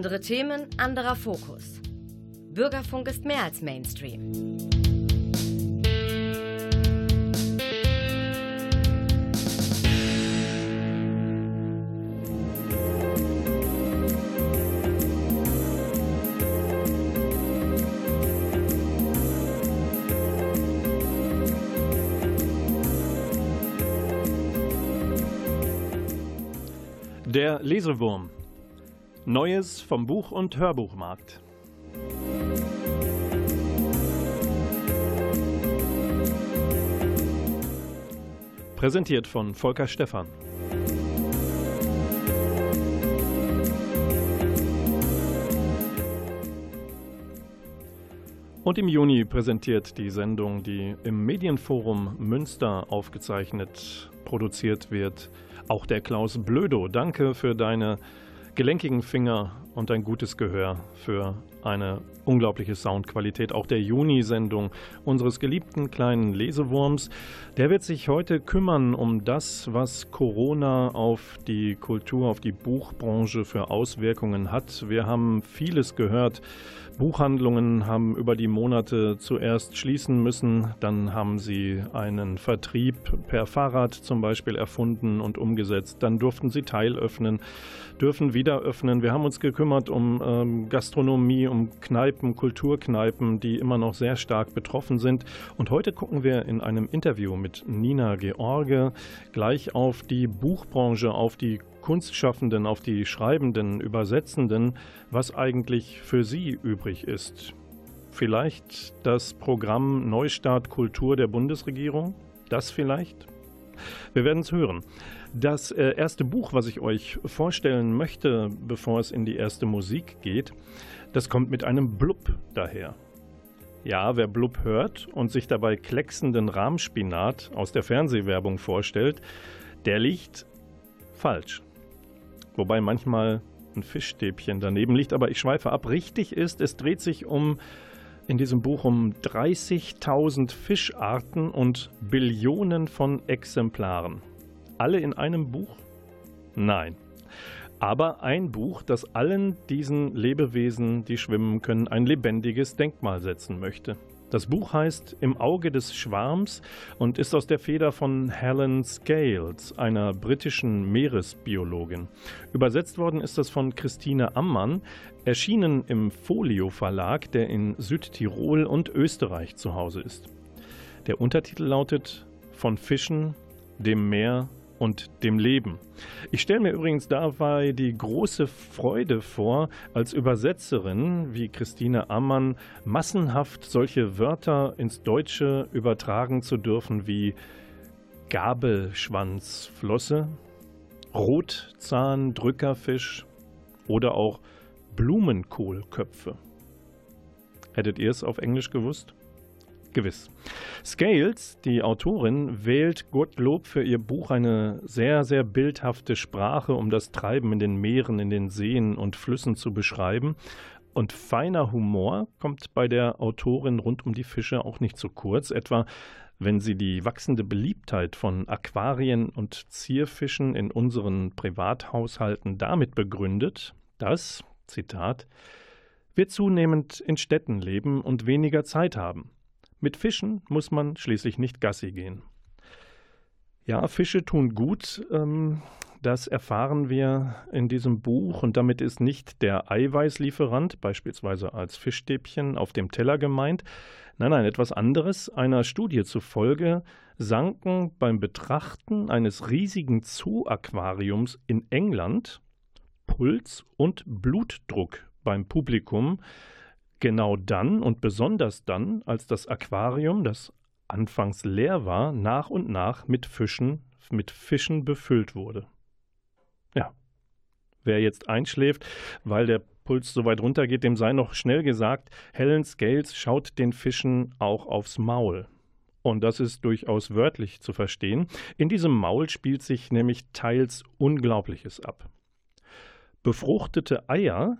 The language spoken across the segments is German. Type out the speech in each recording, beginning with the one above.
Andere Themen, anderer Fokus. Bürgerfunk ist mehr als Mainstream. Der Lesewurm. Neues vom Buch- und Hörbuchmarkt. Präsentiert von Volker Stephan. Und im Juni präsentiert die Sendung, die im Medienforum Münster aufgezeichnet, produziert wird, auch der Klaus Blödo. Danke für deine gelenkigen Finger und ein gutes Gehör für eine unglaubliche Soundqualität. Auch der Juni-Sendung unseres geliebten kleinen Lesewurms, der wird sich heute kümmern um das, was Corona auf die Kultur, auf die Buchbranche für Auswirkungen hat. Wir haben vieles gehört Buchhandlungen haben über die Monate zuerst schließen müssen, dann haben sie einen Vertrieb per Fahrrad zum Beispiel erfunden und umgesetzt, dann durften sie teilöffnen, dürfen wieder öffnen. Wir haben uns gekümmert um ähm, Gastronomie, um Kneipen, Kulturkneipen, die immer noch sehr stark betroffen sind. Und heute gucken wir in einem Interview mit Nina George gleich auf die Buchbranche, auf die Kunstschaffenden, auf die Schreibenden, Übersetzenden, was eigentlich für sie übrig ist. Vielleicht das Programm Neustart Kultur der Bundesregierung? Das vielleicht? Wir werden es hören. Das äh, erste Buch, was ich euch vorstellen möchte, bevor es in die erste Musik geht, das kommt mit einem Blub daher. Ja, wer Blub hört und sich dabei klecksenden Rahmspinat aus der Fernsehwerbung vorstellt, der liegt falsch wobei manchmal ein Fischstäbchen daneben liegt, aber ich schweife ab. Richtig ist, es dreht sich um in diesem Buch um 30.000 Fischarten und Billionen von Exemplaren. Alle in einem Buch? Nein. Aber ein Buch, das allen diesen Lebewesen, die schwimmen können, ein lebendiges Denkmal setzen möchte. Das Buch heißt Im Auge des Schwarms und ist aus der Feder von Helen Scales, einer britischen Meeresbiologin. Übersetzt worden ist das von Christine Ammann, erschienen im Folio Verlag, der in Südtirol und Österreich zu Hause ist. Der Untertitel lautet Von Fischen, dem Meer und dem Leben. Ich stelle mir übrigens dabei die große Freude vor, als Übersetzerin wie Christine Ammann massenhaft solche Wörter ins Deutsche übertragen zu dürfen wie Gabelschwanzflosse, Rotzahndrückerfisch oder auch Blumenkohlköpfe. Hättet ihr es auf Englisch gewusst? Gewiss. Scales, die Autorin, wählt Gottlob für ihr Buch eine sehr, sehr bildhafte Sprache, um das Treiben in den Meeren, in den Seen und Flüssen zu beschreiben. Und feiner Humor kommt bei der Autorin rund um die Fische auch nicht zu kurz, etwa wenn sie die wachsende Beliebtheit von Aquarien und Zierfischen in unseren Privathaushalten damit begründet, dass, Zitat, wir zunehmend in Städten leben und weniger Zeit haben. Mit Fischen muss man schließlich nicht Gassi gehen. Ja, Fische tun gut. Ähm, das erfahren wir in diesem Buch und damit ist nicht der Eiweißlieferant, beispielsweise als Fischstäbchen, auf dem Teller gemeint. Nein, nein, etwas anderes. Einer Studie zufolge sanken beim Betrachten eines riesigen Zoo-Aquariums in England Puls und Blutdruck beim Publikum Genau dann und besonders dann, als das Aquarium, das anfangs leer war, nach und nach mit Fischen, mit Fischen befüllt wurde. Ja. Wer jetzt einschläft, weil der Puls so weit runtergeht, dem sei noch schnell gesagt, Helen Scales schaut den Fischen auch aufs Maul. Und das ist durchaus wörtlich zu verstehen. In diesem Maul spielt sich nämlich teils Unglaubliches ab. Befruchtete Eier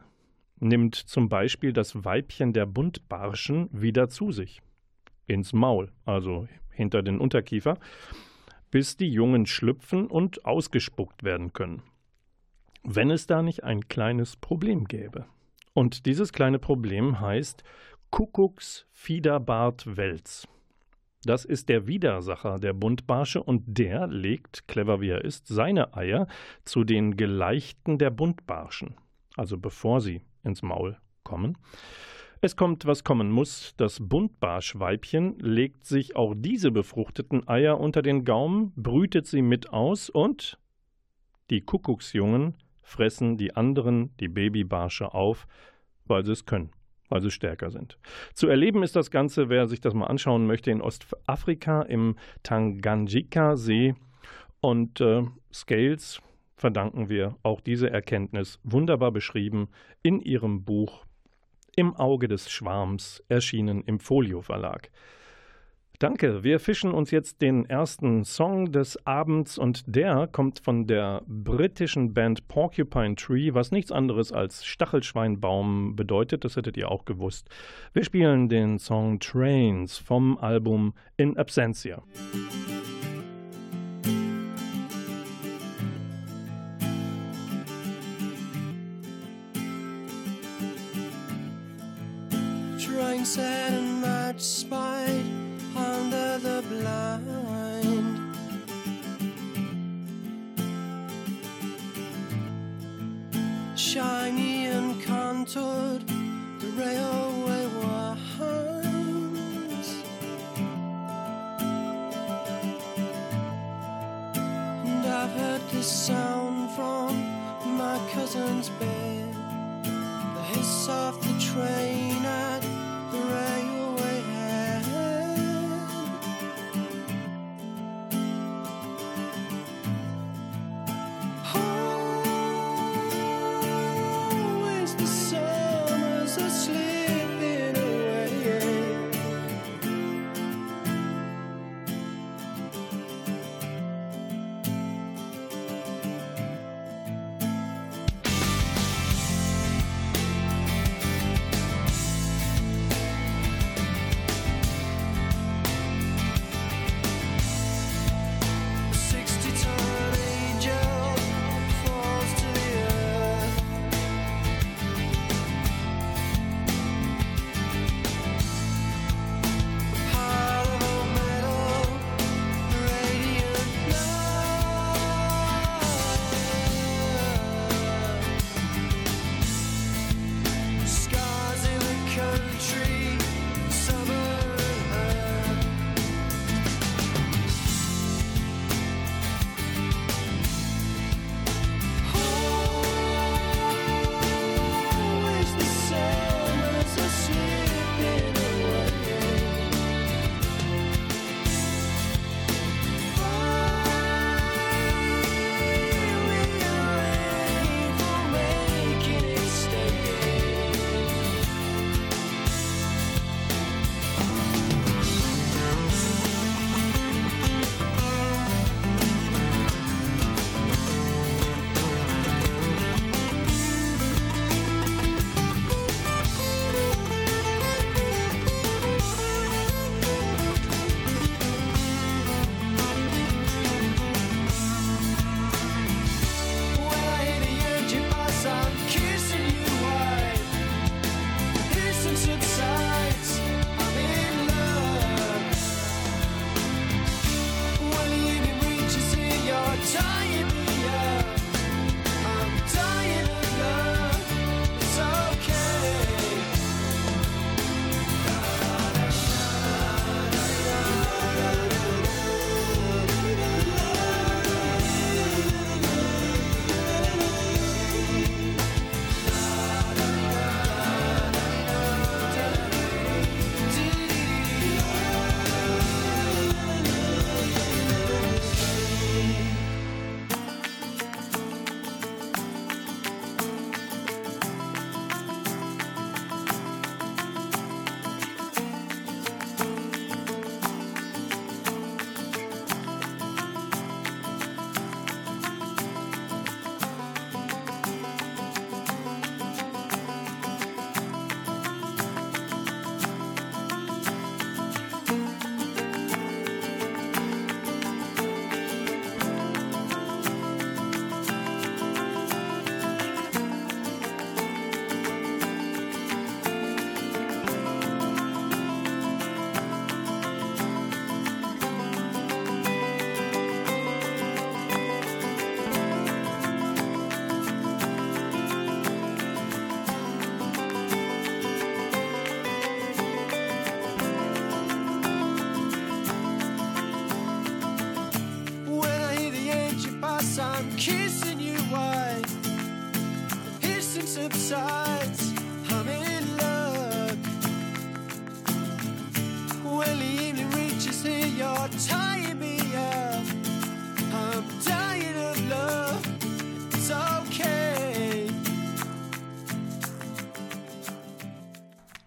nimmt zum Beispiel das Weibchen der Buntbarschen wieder zu sich. Ins Maul, also hinter den Unterkiefer, bis die Jungen schlüpfen und ausgespuckt werden können. wenn es da nicht ein kleines Problem gäbe. Und dieses kleine Problem heißt Kuckucksfiederbart-Wels. Das ist der Widersacher der Buntbarsche und der legt, clever wie er ist, seine Eier zu den Geleichten der Buntbarschen, also bevor sie ins Maul kommen. Es kommt, was kommen muss. Das Buntbarschweibchen legt sich auch diese befruchteten Eier unter den Gaumen, brütet sie mit aus und die Kuckucksjungen fressen die anderen, die Babybarsche, auf, weil sie es können, weil sie stärker sind. Zu erleben ist das Ganze, wer sich das mal anschauen möchte, in Ostafrika im Tanganjika-See. Und äh, Scales verdanken wir auch diese Erkenntnis, wunderbar beschrieben in ihrem Buch Im Auge des Schwarms, erschienen im Folio Verlag. Danke. Wir fischen uns jetzt den ersten Song des Abends und der kommt von der britischen Band Porcupine Tree, was nichts anderes als Stachelschweinbaum bedeutet. Das hättet ihr auch gewusst. Wir spielen den Song Trains vom Album In Absentia. Train set and match spine under the blind. Shiny and contoured, the railway winds. And I've heard this sound from my cousin's bed, the hiss of the train at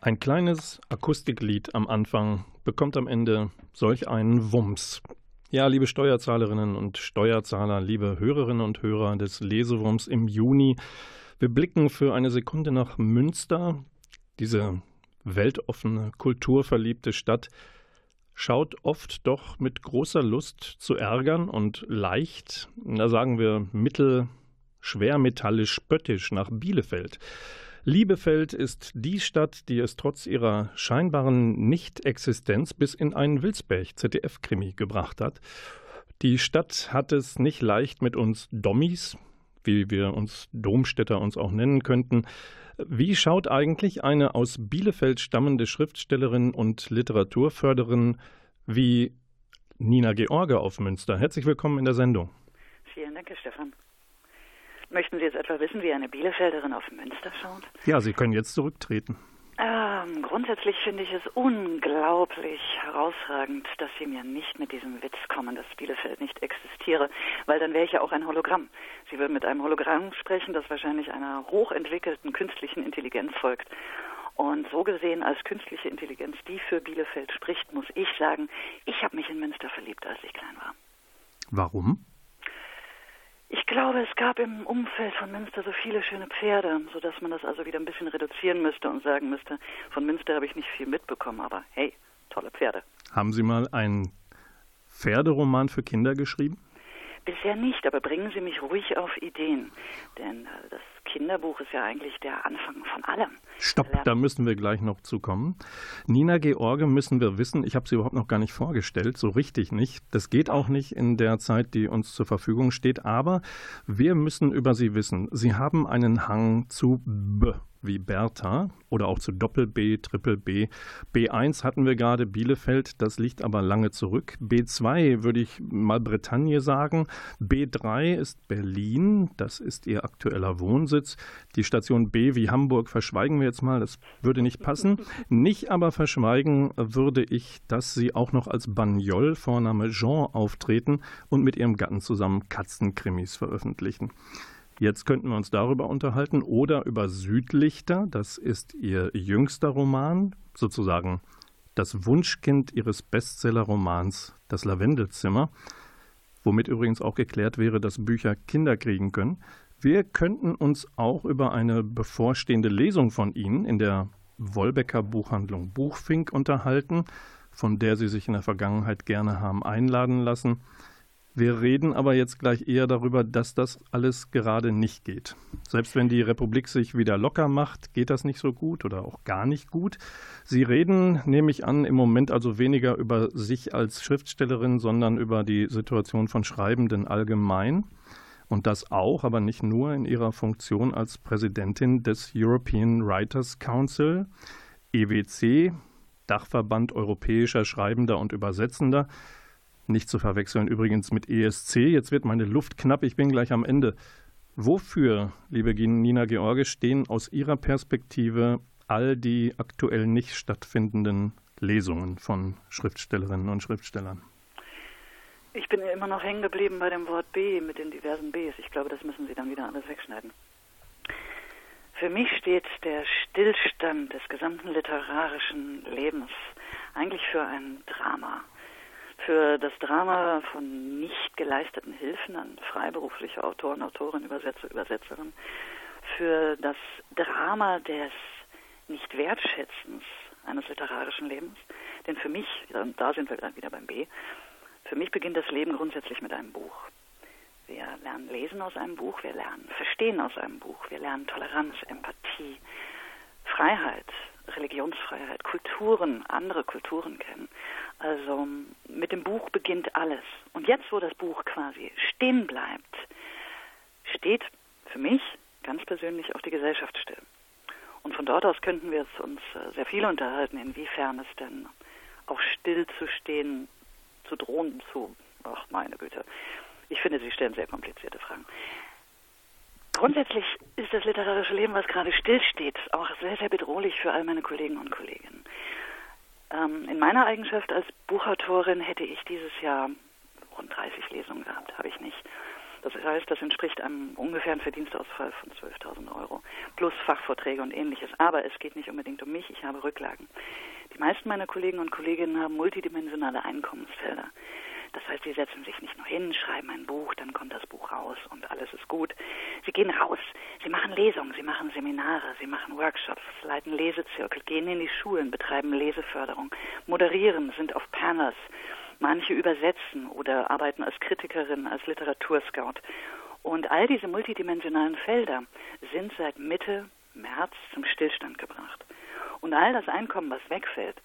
Ein kleines Akustiklied am Anfang bekommt am Ende solch einen Wumms. Ja, liebe Steuerzahlerinnen und Steuerzahler, liebe Hörerinnen und Hörer des Lesewurms im Juni, wir blicken für eine Sekunde nach Münster. Diese weltoffene, kulturverliebte Stadt schaut oft doch mit großer Lust zu ärgern und leicht, da sagen wir mittel, schwermetallisch, spöttisch nach Bielefeld. Liebefeld ist die Stadt, die es trotz ihrer scheinbaren Nichtexistenz bis in einen Wilsberg-ZDF-Krimi gebracht hat. Die Stadt hat es nicht leicht mit uns Dommis, wie wir uns Domstädter uns auch nennen könnten. Wie schaut eigentlich eine aus Bielefeld stammende Schriftstellerin und Literaturförderin wie Nina George auf Münster? Herzlich willkommen in der Sendung. Vielen Dank, Herr Stefan. Möchten Sie jetzt etwa wissen, wie eine Bielefelderin auf Münster schaut? Ja, Sie können jetzt zurücktreten. Ähm, grundsätzlich finde ich es unglaublich herausragend, dass Sie mir nicht mit diesem Witz kommen, dass Bielefeld nicht existiere, weil dann wäre ich ja auch ein Hologramm. Sie würden mit einem Hologramm sprechen, das wahrscheinlich einer hochentwickelten künstlichen Intelligenz folgt. Und so gesehen als künstliche Intelligenz, die für Bielefeld spricht, muss ich sagen, ich habe mich in Münster verliebt, als ich klein war. Warum? Ich glaube, es gab im Umfeld von Münster so viele schöne Pferde, sodass man das also wieder ein bisschen reduzieren müsste und sagen müsste, von Münster habe ich nicht viel mitbekommen, aber hey, tolle Pferde. Haben Sie mal einen Pferderoman für Kinder geschrieben? Bisher nicht, aber bringen Sie mich ruhig auf Ideen. Denn äh, das Kinderbuch ist ja eigentlich der Anfang von allem. Stopp, da müssen wir gleich noch zukommen. Nina George müssen wir wissen, ich habe sie überhaupt noch gar nicht vorgestellt, so richtig nicht. Das geht auch nicht in der Zeit, die uns zur Verfügung steht, aber wir müssen über sie wissen. Sie haben einen Hang zu B wie Bertha oder auch zu Doppel-B, Triple-B. B1 hatten wir gerade Bielefeld, das liegt aber lange zurück. B2 würde ich mal Bretagne sagen. B3 ist Berlin, das ist ihr aktueller Wohnsitz. Die Station B wie Hamburg verschweigen wir jetzt mal, das würde nicht passen. Nicht aber verschweigen würde ich, dass sie auch noch als Bagnol, Vorname Jean, auftreten und mit ihrem Gatten zusammen Katzenkrimis veröffentlichen. Jetzt könnten wir uns darüber unterhalten oder über Südlichter. Das ist ihr jüngster Roman, sozusagen das Wunschkind ihres Bestsellerromans Das Lavendelzimmer, womit übrigens auch geklärt wäre, dass Bücher Kinder kriegen können. Wir könnten uns auch über eine bevorstehende Lesung von Ihnen in der Wolbecker Buchhandlung Buchfink unterhalten, von der Sie sich in der Vergangenheit gerne haben einladen lassen. Wir reden aber jetzt gleich eher darüber, dass das alles gerade nicht geht. Selbst wenn die Republik sich wieder locker macht, geht das nicht so gut oder auch gar nicht gut. Sie reden, nehme ich an, im Moment also weniger über sich als Schriftstellerin, sondern über die Situation von Schreibenden allgemein. Und das auch, aber nicht nur in ihrer Funktion als Präsidentin des European Writers Council, EWC, Dachverband europäischer Schreibender und Übersetzender, nicht zu verwechseln übrigens mit ESC. Jetzt wird meine Luft knapp, ich bin gleich am Ende. Wofür, liebe Nina George, stehen aus Ihrer Perspektive all die aktuell nicht stattfindenden Lesungen von Schriftstellerinnen und Schriftstellern? Ich bin immer noch hängen geblieben bei dem Wort B mit den diversen Bs. Ich glaube, das müssen Sie dann wieder alles wegschneiden. Für mich steht der Stillstand des gesamten literarischen Lebens eigentlich für ein Drama für das Drama von nicht geleisteten Hilfen an freiberufliche Autoren, Autorinnen, Übersetzer, Übersetzerinnen, für das Drama des Nicht-Wertschätzens eines literarischen Lebens. Denn für mich, da sind wir dann wieder beim B, für mich beginnt das Leben grundsätzlich mit einem Buch. Wir lernen lesen aus einem Buch, wir lernen verstehen aus einem Buch, wir lernen Toleranz, Empathie, Freiheit, Religionsfreiheit, Kulturen, andere Kulturen kennen. Also mit dem Buch beginnt alles. Und jetzt, wo das Buch quasi stehen bleibt, steht für mich ganz persönlich auch die Gesellschaft still. Und von dort aus könnten wir uns äh, sehr viel unterhalten, inwiefern es denn auch still zu stehen, zu drohen, zu, ach meine Güte. Ich finde, Sie stellen sehr komplizierte Fragen. Grundsätzlich ist das literarische Leben, was gerade stillsteht, auch sehr, sehr bedrohlich für all meine Kollegen und Kolleginnen. Ähm, in meiner Eigenschaft als Buchautorin hätte ich dieses Jahr rund 30 Lesungen gehabt, habe ich nicht. Das heißt, das entspricht einem ungefähren Verdienstausfall von 12.000 Euro plus Fachvorträge und ähnliches. Aber es geht nicht unbedingt um mich, ich habe Rücklagen. Die meisten meiner Kollegen und Kolleginnen haben multidimensionale Einkommensfelder. Das heißt, sie setzen sich nicht nur hin, schreiben ein Buch, dann kommt das Buch raus und alles ist gut. Sie gehen raus, sie machen Lesungen, sie machen Seminare, sie machen Workshops, leiten Lesezirkel, gehen in die Schulen, betreiben Leseförderung, moderieren, sind auf Panels, manche übersetzen oder arbeiten als Kritikerin, als Literaturscout. Und all diese multidimensionalen Felder sind seit Mitte März zum Stillstand gebracht. Und all das Einkommen, was wegfällt,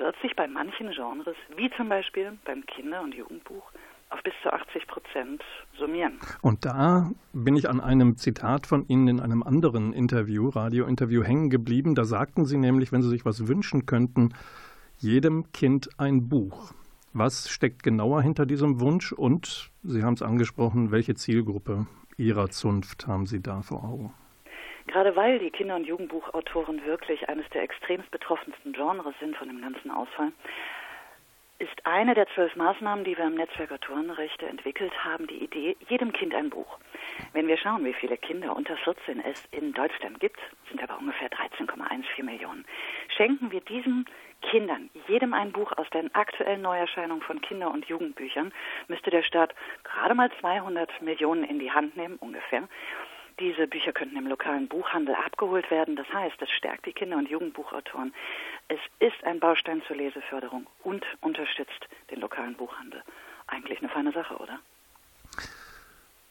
wird sich bei manchen Genres, wie zum Beispiel beim Kinder- und Jugendbuch, auf bis zu 80 Prozent summieren. Und da bin ich an einem Zitat von Ihnen in einem anderen Interview, Radiointerview, hängen geblieben. Da sagten Sie nämlich, wenn Sie sich was wünschen könnten, jedem Kind ein Buch. Was steckt genauer hinter diesem Wunsch? Und Sie haben es angesprochen, welche Zielgruppe Ihrer Zunft haben Sie da vor Augen? Gerade weil die Kinder- und Jugendbuchautoren wirklich eines der extremst betroffensten Genres sind von dem ganzen Ausfall, ist eine der zwölf Maßnahmen, die wir im Netzwerk Autorenrechte entwickelt haben, die Idee, jedem Kind ein Buch. Wenn wir schauen, wie viele Kinder unter 14 es in Deutschland gibt, sind aber ungefähr 13,14 Millionen, schenken wir diesen Kindern jedem ein Buch aus den aktuellen Neuerscheinungen von Kinder- und Jugendbüchern, müsste der Staat gerade mal 200 Millionen in die Hand nehmen, ungefähr. Diese Bücher könnten im lokalen Buchhandel abgeholt werden. Das heißt, das stärkt die Kinder- und Jugendbuchautoren. Es ist ein Baustein zur Leseförderung und unterstützt den lokalen Buchhandel. Eigentlich eine feine Sache, oder?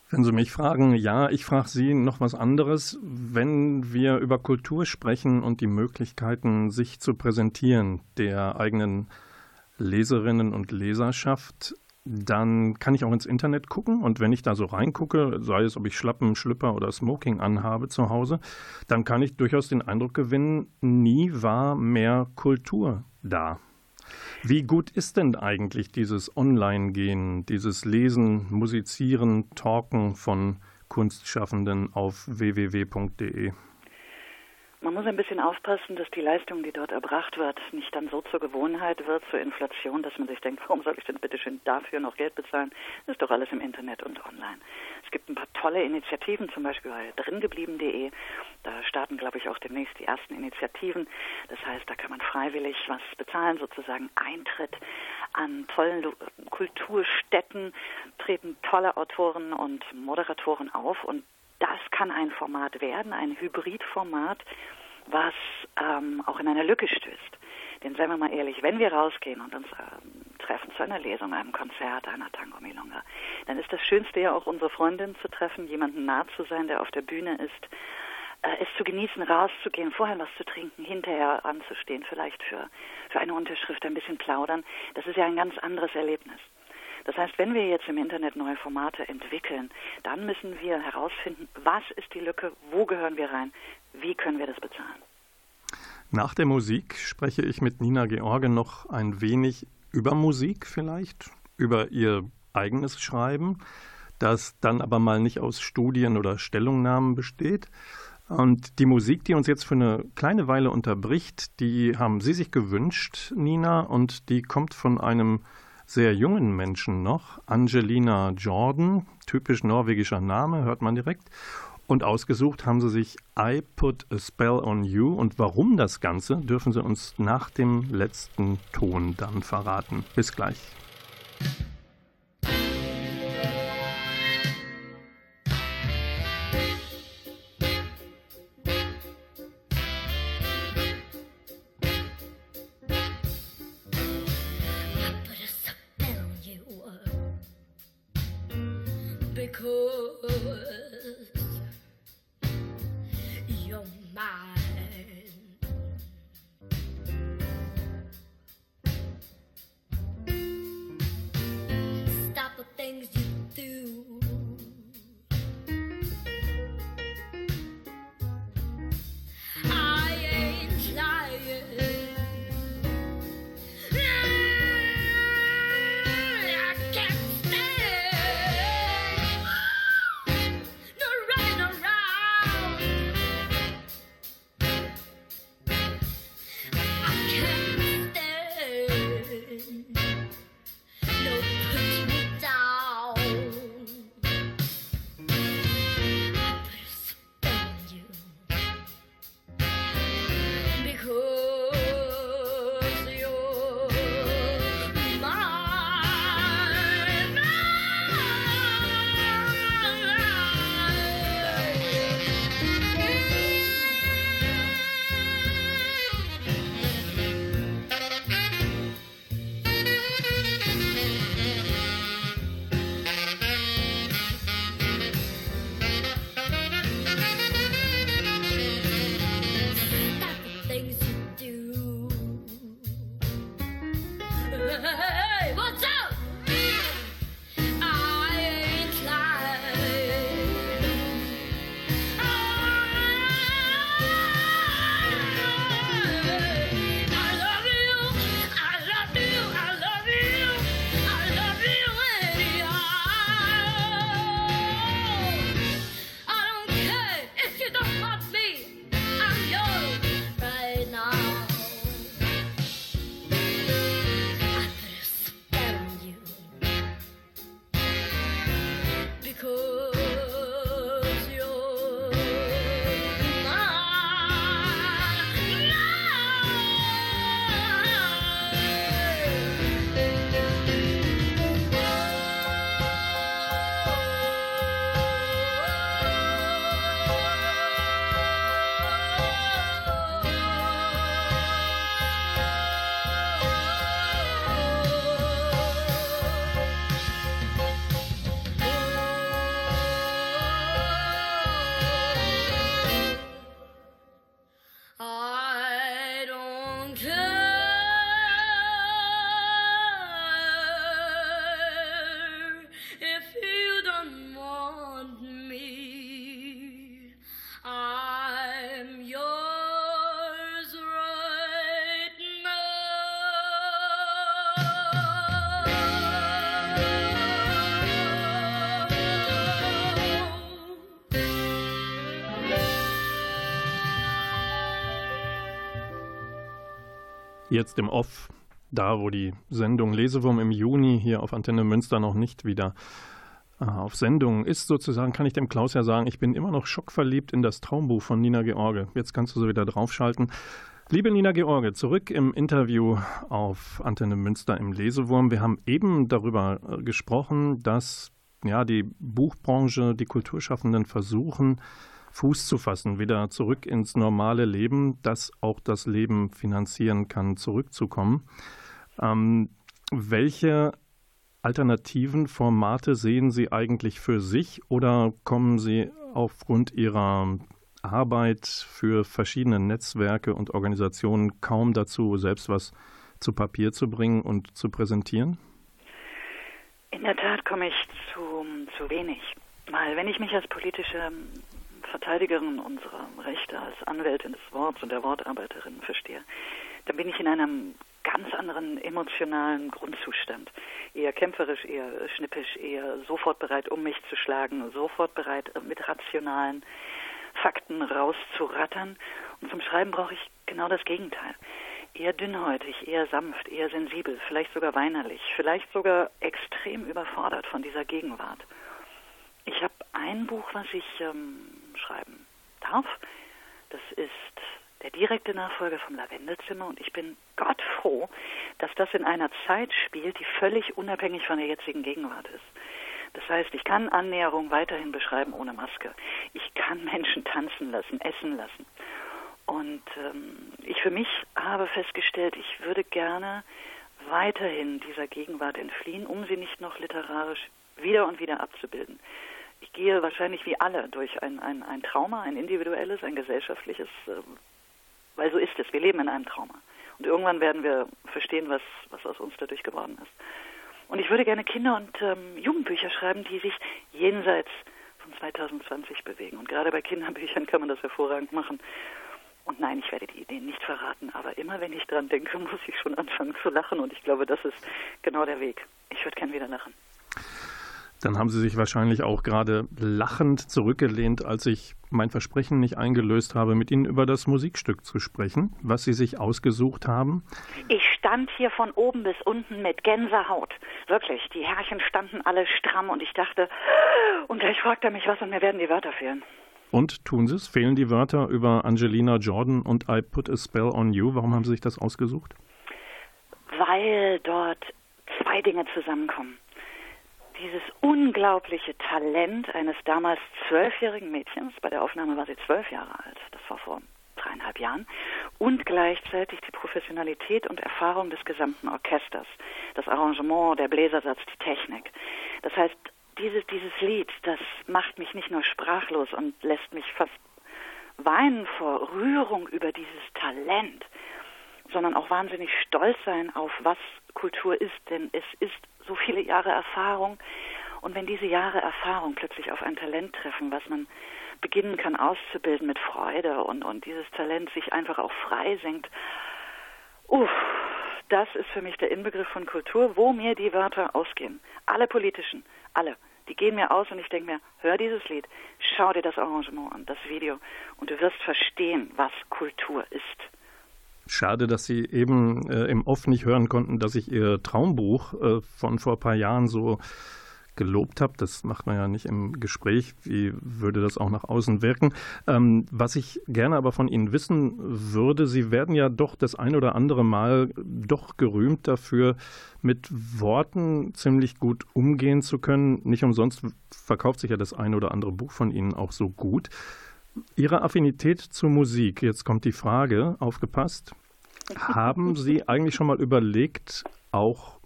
Wenn Sie mich fragen, ja, ich frage Sie noch was anderes. Wenn wir über Kultur sprechen und die Möglichkeiten, sich zu präsentieren, der eigenen Leserinnen und Leserschaft, dann kann ich auch ins Internet gucken und wenn ich da so reingucke, sei es, ob ich Schlappen, Schlüpper oder Smoking anhabe zu Hause, dann kann ich durchaus den Eindruck gewinnen, nie war mehr Kultur da. Wie gut ist denn eigentlich dieses Online-Gehen, dieses Lesen, Musizieren, Talken von Kunstschaffenden auf www.de? Man muss ein bisschen aufpassen, dass die Leistung, die dort erbracht wird, nicht dann so zur Gewohnheit wird, zur Inflation, dass man sich denkt, warum soll ich denn bitte schön dafür noch Geld bezahlen? Das ist doch alles im Internet und online. Es gibt ein paar tolle Initiativen, zum Beispiel bei dringeblieben.de. Da starten, glaube ich, auch demnächst die ersten Initiativen. Das heißt, da kann man freiwillig was bezahlen, sozusagen Eintritt an tollen Kulturstätten, treten tolle Autoren und Moderatoren auf und das kann ein Format werden, ein Hybridformat, was ähm, auch in eine Lücke stößt. Denn seien wir mal ehrlich, wenn wir rausgehen und uns ähm, treffen zu einer Lesung, einem Konzert, einer Tango Milonga, dann ist das Schönste ja auch unsere Freundin zu treffen, jemanden nah zu sein, der auf der Bühne ist, äh, es zu genießen, rauszugehen, vorher was zu trinken, hinterher anzustehen, vielleicht für, für eine Unterschrift ein bisschen plaudern. Das ist ja ein ganz anderes Erlebnis. Das heißt, wenn wir jetzt im Internet neue Formate entwickeln, dann müssen wir herausfinden, was ist die Lücke, wo gehören wir rein, wie können wir das bezahlen. Nach der Musik spreche ich mit Nina George noch ein wenig über Musik vielleicht, über ihr eigenes Schreiben, das dann aber mal nicht aus Studien oder Stellungnahmen besteht. Und die Musik, die uns jetzt für eine kleine Weile unterbricht, die haben Sie sich gewünscht, Nina, und die kommt von einem sehr jungen Menschen noch. Angelina Jordan, typisch norwegischer Name, hört man direkt. Und ausgesucht haben sie sich I Put a Spell on You. Und warum das Ganze, dürfen sie uns nach dem letzten Ton dann verraten. Bis gleich. Jetzt im Off, da wo die Sendung Lesewurm im Juni hier auf Antenne Münster noch nicht wieder äh, auf Sendung ist, sozusagen, kann ich dem Klaus ja sagen, ich bin immer noch schockverliebt in das Traumbuch von Nina George. Jetzt kannst du so wieder draufschalten. Liebe Nina George, zurück im Interview auf Antenne Münster im Lesewurm. Wir haben eben darüber äh, gesprochen, dass ja, die Buchbranche, die Kulturschaffenden versuchen, Fuß zu fassen, wieder zurück ins normale Leben, das auch das Leben finanzieren kann, zurückzukommen. Ähm, welche alternativen Formate sehen Sie eigentlich für sich oder kommen Sie aufgrund Ihrer Arbeit für verschiedene Netzwerke und Organisationen kaum dazu, selbst was zu Papier zu bringen und zu präsentieren? In der Tat komme ich zu, zu wenig. Weil wenn ich mich als politische Verteidigerin unserer Rechte, als Anwältin des Worts und der Wortarbeiterin verstehe, dann bin ich in einem ganz anderen emotionalen Grundzustand. Eher kämpferisch, eher schnippisch, eher sofort bereit, um mich zu schlagen, sofort bereit, mit rationalen Fakten rauszurattern. Und zum Schreiben brauche ich genau das Gegenteil. Eher dünnhäutig, eher sanft, eher sensibel, vielleicht sogar weinerlich, vielleicht sogar extrem überfordert von dieser Gegenwart. Ich habe ein Buch, was ich ähm, schreiben darf. Das ist der direkte Nachfolger vom Lavendelzimmer und ich bin Gott froh, dass das in einer Zeit spielt, die völlig unabhängig von der jetzigen Gegenwart ist. Das heißt, ich kann Annäherung weiterhin beschreiben ohne Maske. Ich kann Menschen tanzen lassen, essen lassen. Und ähm, ich für mich habe festgestellt, ich würde gerne weiterhin dieser Gegenwart entfliehen, um sie nicht noch literarisch wieder und wieder abzubilden. Ich gehe wahrscheinlich wie alle durch ein, ein, ein Trauma, ein individuelles, ein gesellschaftliches, äh, weil so ist es. Wir leben in einem Trauma. Und irgendwann werden wir verstehen, was, was aus uns dadurch geworden ist. Und ich würde gerne Kinder- und ähm, Jugendbücher schreiben, die sich jenseits von 2020 bewegen. Und gerade bei Kinderbüchern kann man das hervorragend machen. Und nein, ich werde die Ideen nicht verraten, aber immer wenn ich dran denke, muss ich schon anfangen zu lachen. Und ich glaube, das ist genau der Weg. Ich würde gern wieder lachen. Dann haben Sie sich wahrscheinlich auch gerade lachend zurückgelehnt, als ich mein Versprechen nicht eingelöst habe, mit Ihnen über das Musikstück zu sprechen, was Sie sich ausgesucht haben. Ich stand hier von oben bis unten mit Gänsehaut. Wirklich, die Herrchen standen alle stramm und ich dachte, und gleich fragt er mich was und mir werden die Wörter fehlen. Und tun Sie es? Fehlen die Wörter über Angelina Jordan und I Put a Spell on You? Warum haben Sie sich das ausgesucht? Weil dort zwei Dinge zusammenkommen dieses unglaubliche Talent eines damals zwölfjährigen Mädchens, bei der Aufnahme war sie zwölf Jahre alt, das war vor dreieinhalb Jahren, und gleichzeitig die Professionalität und Erfahrung des gesamten Orchesters, das Arrangement, der Bläsersatz, die Technik. Das heißt, dieses, dieses Lied, das macht mich nicht nur sprachlos und lässt mich fast weinen vor Rührung über dieses Talent, sondern auch wahnsinnig stolz sein auf was Kultur ist, denn es ist so viele Jahre Erfahrung. Und wenn diese Jahre Erfahrung plötzlich auf ein Talent treffen, was man beginnen kann auszubilden mit Freude und, und dieses Talent sich einfach auch frei senkt, uff, das ist für mich der Inbegriff von Kultur, wo mir die Wörter ausgehen. Alle politischen, alle. Die gehen mir aus und ich denke mir, hör dieses Lied, schau dir das Arrangement an, das Video und du wirst verstehen, was Kultur ist. Schade, dass Sie eben äh, im Off nicht hören konnten, dass ich Ihr Traumbuch äh, von vor ein paar Jahren so gelobt habe. Das macht man ja nicht im Gespräch. Wie würde das auch nach außen wirken? Ähm, was ich gerne aber von Ihnen wissen würde, Sie werden ja doch das ein oder andere Mal doch gerühmt dafür, mit Worten ziemlich gut umgehen zu können. Nicht umsonst verkauft sich ja das ein oder andere Buch von Ihnen auch so gut. Ihre Affinität zur Musik, jetzt kommt die Frage, aufgepasst. Haben Sie eigentlich schon mal überlegt, auch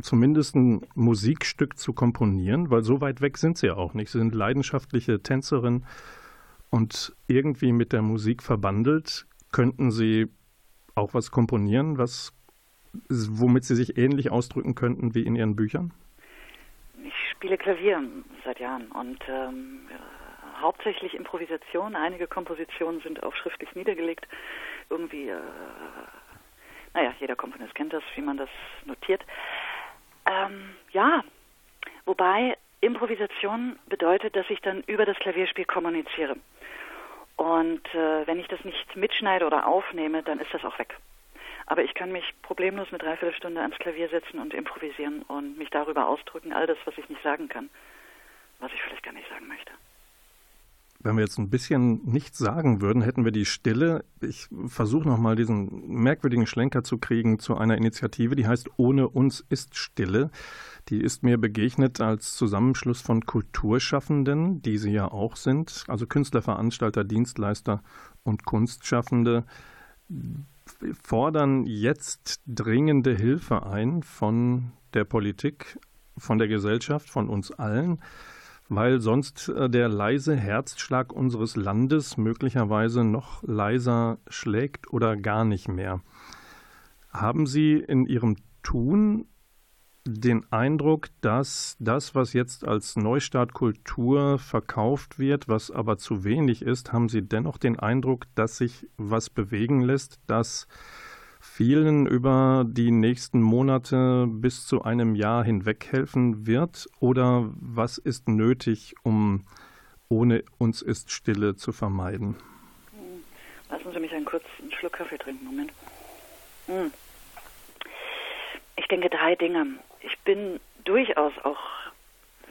zumindest ein Musikstück zu komponieren? Weil so weit weg sind Sie ja auch nicht. Sie sind leidenschaftliche Tänzerin und irgendwie mit der Musik verbandelt. Könnten Sie auch was komponieren, was, womit Sie sich ähnlich ausdrücken könnten wie in Ihren Büchern? Ich spiele Klavier seit Jahren und ähm, hauptsächlich Improvisation. Einige Kompositionen sind auch schriftlich niedergelegt. Irgendwie, äh, naja, jeder Komponist kennt das, wie man das notiert. Ähm, ja, wobei Improvisation bedeutet, dass ich dann über das Klavierspiel kommuniziere. Und äh, wenn ich das nicht mitschneide oder aufnehme, dann ist das auch weg. Aber ich kann mich problemlos eine Dreiviertelstunde ans Klavier setzen und improvisieren und mich darüber ausdrücken, all das, was ich nicht sagen kann, was ich vielleicht gar nicht sagen möchte. Wenn wir jetzt ein bisschen nichts sagen würden, hätten wir die Stille. Ich versuche nochmal diesen merkwürdigen Schlenker zu kriegen zu einer Initiative, die heißt Ohne uns ist Stille. Die ist mir begegnet als Zusammenschluss von Kulturschaffenden, die sie ja auch sind, also Künstler, Veranstalter, Dienstleister und Kunstschaffende, fordern jetzt dringende Hilfe ein von der Politik, von der Gesellschaft, von uns allen weil sonst äh, der leise Herzschlag unseres Landes möglicherweise noch leiser schlägt oder gar nicht mehr. Haben Sie in Ihrem Tun den Eindruck, dass das, was jetzt als Neustart Kultur verkauft wird, was aber zu wenig ist, haben Sie dennoch den Eindruck, dass sich was bewegen lässt, dass vielen über die nächsten Monate bis zu einem Jahr hinweg helfen wird? Oder was ist nötig, um ohne uns ist Stille zu vermeiden? Lassen Sie mich einen kurzen Schluck Kaffee trinken. Moment. Hm. Ich denke drei Dinge. Ich bin durchaus auch,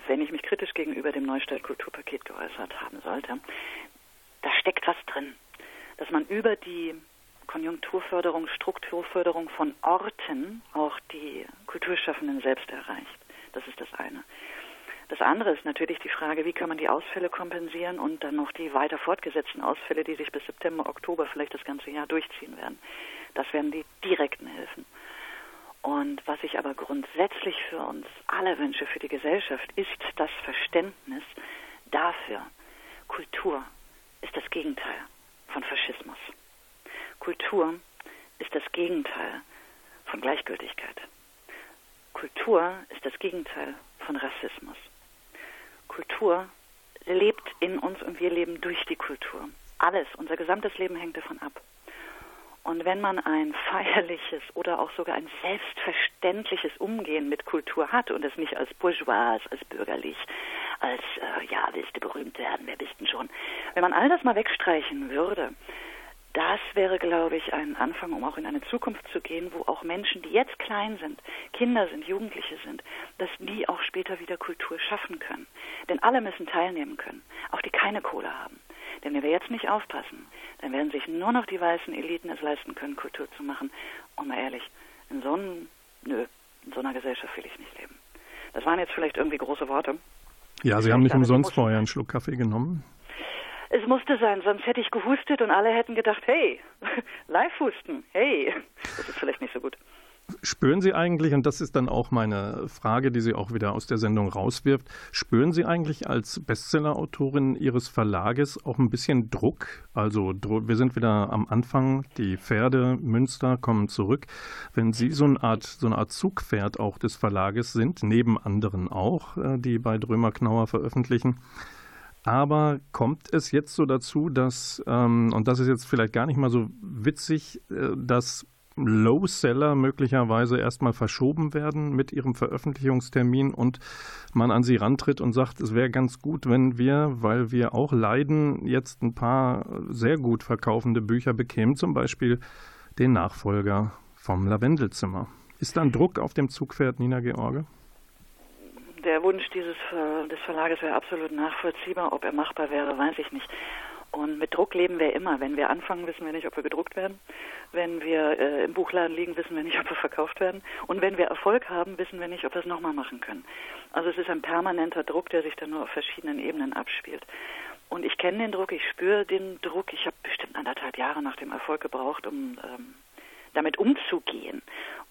wenn ich mich kritisch gegenüber dem Neustart Kulturpaket geäußert haben sollte, da steckt was drin, dass man über die Konjunkturförderung, Strukturförderung von Orten auch die Kulturschaffenden selbst erreicht. Das ist das eine. Das andere ist natürlich die Frage, wie kann man die Ausfälle kompensieren und dann noch die weiter fortgesetzten Ausfälle, die sich bis September, Oktober vielleicht das ganze Jahr durchziehen werden. Das wären die direkten Hilfen. Und was ich aber grundsätzlich für uns alle wünsche, für die Gesellschaft, ist das Verständnis dafür, Kultur ist das Gegenteil von Faschismus. Kultur ist das Gegenteil von Gleichgültigkeit. Kultur ist das Gegenteil von Rassismus. Kultur lebt in uns und wir leben durch die Kultur. Alles, unser gesamtes Leben hängt davon ab. Und wenn man ein feierliches oder auch sogar ein selbstverständliches Umgehen mit Kultur hat und es nicht als bourgeois, als bürgerlich, als, äh, ja, willst du berühmt werden, wer bist denn schon? Wenn man all das mal wegstreichen würde das wäre, glaube ich, ein Anfang, um auch in eine Zukunft zu gehen, wo auch Menschen, die jetzt klein sind, Kinder sind, Jugendliche sind, dass die auch später wieder Kultur schaffen können. Denn alle müssen teilnehmen können, auch die keine Kohle haben. Denn wenn wir jetzt nicht aufpassen, dann werden sich nur noch die weißen Eliten es leisten können, Kultur zu machen. Und mal ehrlich, in so, einem, nö, in so einer Gesellschaft will ich nicht leben. Das waren jetzt vielleicht irgendwie große Worte. Ja, Sie haben nicht umsonst vorher einen Schluck Kaffee genommen. Es musste sein, sonst hätte ich gehustet und alle hätten gedacht, hey, Live-Husten, hey, das ist vielleicht nicht so gut. Spüren Sie eigentlich, und das ist dann auch meine Frage, die Sie auch wieder aus der Sendung rauswirft, spüren Sie eigentlich als Bestseller-Autorin Ihres Verlages auch ein bisschen Druck? Also wir sind wieder am Anfang, die Pferde Münster kommen zurück. Wenn Sie so eine Art, so eine Art Zugpferd auch des Verlages sind, neben anderen auch, äh, die bei Drömer Knauer veröffentlichen, aber kommt es jetzt so dazu, dass, ähm, und das ist jetzt vielleicht gar nicht mal so witzig, äh, dass Low-Seller möglicherweise erstmal verschoben werden mit ihrem Veröffentlichungstermin und man an sie rantritt und sagt, es wäre ganz gut, wenn wir, weil wir auch leiden, jetzt ein paar sehr gut verkaufende Bücher bekämen, zum Beispiel den Nachfolger vom Lavendelzimmer. Ist da ein Druck auf dem Zugpferd, Nina George? Der Wunsch dieses des Verlages wäre absolut nachvollziehbar. Ob er machbar wäre, weiß ich nicht. Und mit Druck leben wir immer. Wenn wir anfangen, wissen wir nicht, ob wir gedruckt werden. Wenn wir äh, im Buchladen liegen, wissen wir nicht, ob wir verkauft werden. Und wenn wir Erfolg haben, wissen wir nicht, ob wir es nochmal machen können. Also es ist ein permanenter Druck, der sich dann nur auf verschiedenen Ebenen abspielt. Und ich kenne den Druck, ich spüre den Druck. Ich habe bestimmt anderthalb Jahre nach dem Erfolg gebraucht, um ähm, damit umzugehen,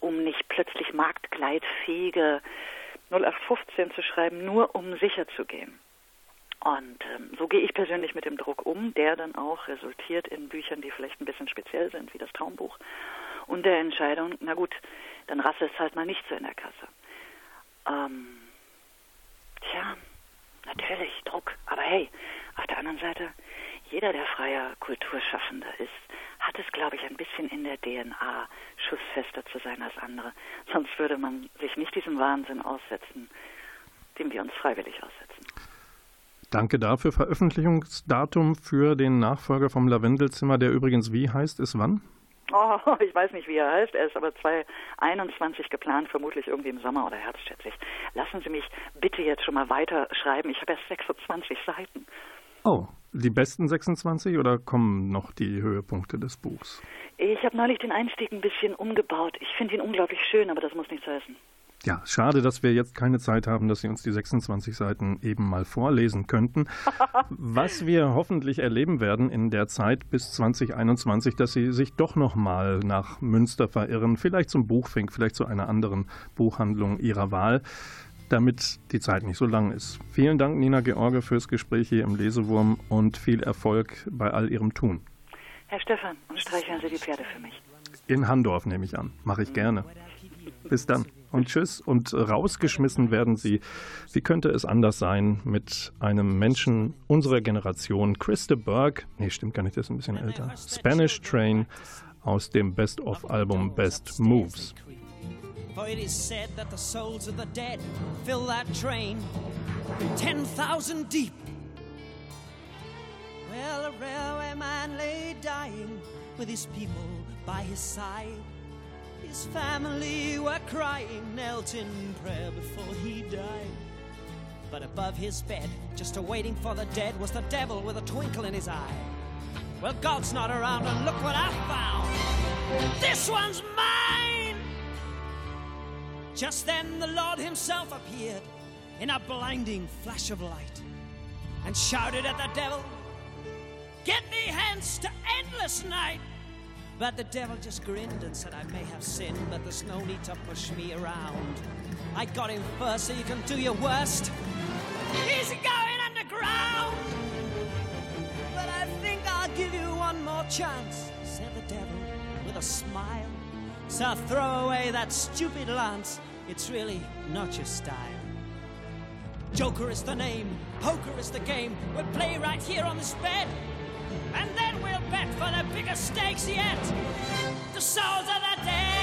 um nicht plötzlich marktgleitfähige 0815 zu schreiben, nur um sicher zu gehen. Und ähm, so gehe ich persönlich mit dem Druck um, der dann auch resultiert in Büchern, die vielleicht ein bisschen speziell sind, wie das Traumbuch. Und der Entscheidung, na gut, dann rasse es halt mal nicht so in der Kasse. Ähm, tja, natürlich, Druck. Aber hey, auf der anderen Seite, jeder, der freier Kulturschaffender ist, hat es, glaube ich, ein bisschen in der DNA, schussfester zu sein als andere. Sonst würde man sich nicht diesem Wahnsinn aussetzen, dem wir uns freiwillig aussetzen. Danke dafür. Veröffentlichungsdatum für den Nachfolger vom Lavendelzimmer, der übrigens wie heißt, ist wann? Oh, ich weiß nicht, wie er heißt. Er ist aber 2021 geplant, vermutlich irgendwie im Sommer oder Herbst, schätze ich. Lassen Sie mich bitte jetzt schon mal weiterschreiben. Ich habe erst 26 Seiten. Oh, die besten 26 oder kommen noch die Höhepunkte des Buchs? Ich habe neulich den Einstieg ein bisschen umgebaut. Ich finde ihn unglaublich schön, aber das muss nichts heißen. Ja, schade, dass wir jetzt keine Zeit haben, dass Sie uns die 26 Seiten eben mal vorlesen könnten. Was wir hoffentlich erleben werden in der Zeit bis 2021, dass Sie sich doch noch mal nach Münster verirren, vielleicht zum Buchfink, vielleicht zu einer anderen Buchhandlung Ihrer Wahl, damit die Zeit nicht so lang ist. Vielen Dank, Nina George, fürs Gespräch hier im Lesewurm und viel Erfolg bei all Ihrem Tun. Herr Stefan, und streicheln Sie die Pferde für mich. In Handorf nehme ich an. Mache ich gerne. Bis dann und tschüss. Und rausgeschmissen werden sie, wie könnte es anders sein, mit einem Menschen unserer Generation, Chris de Burgh, nee, stimmt gar nicht, der ist ein bisschen älter, Spanish Train aus dem Best-of-Album Best Moves. For it is said that the souls of the dead fill that train 10,000 deep. Well, a railway man lay dying with his people by his side. His family were crying, knelt in prayer before he died. But above his bed, just awaiting for the dead, was the devil with a twinkle in his eye. Well, God's not around, and look what I found. This one's mine! Just then the Lord Himself appeared in a blinding flash of light and shouted at the devil, Get thee hence to endless night! But the devil just grinned and said, I may have sinned, but there's no need to push me around. I got him first, so you can do your worst. He's going underground! But I think I'll give you one more chance, said the devil with a smile. So throw away that stupid lance, it's really not your style. Joker is the name, poker is the game. We'll play right here on this bed. And then we'll bet for the biggest stakes yet. The souls of the dead.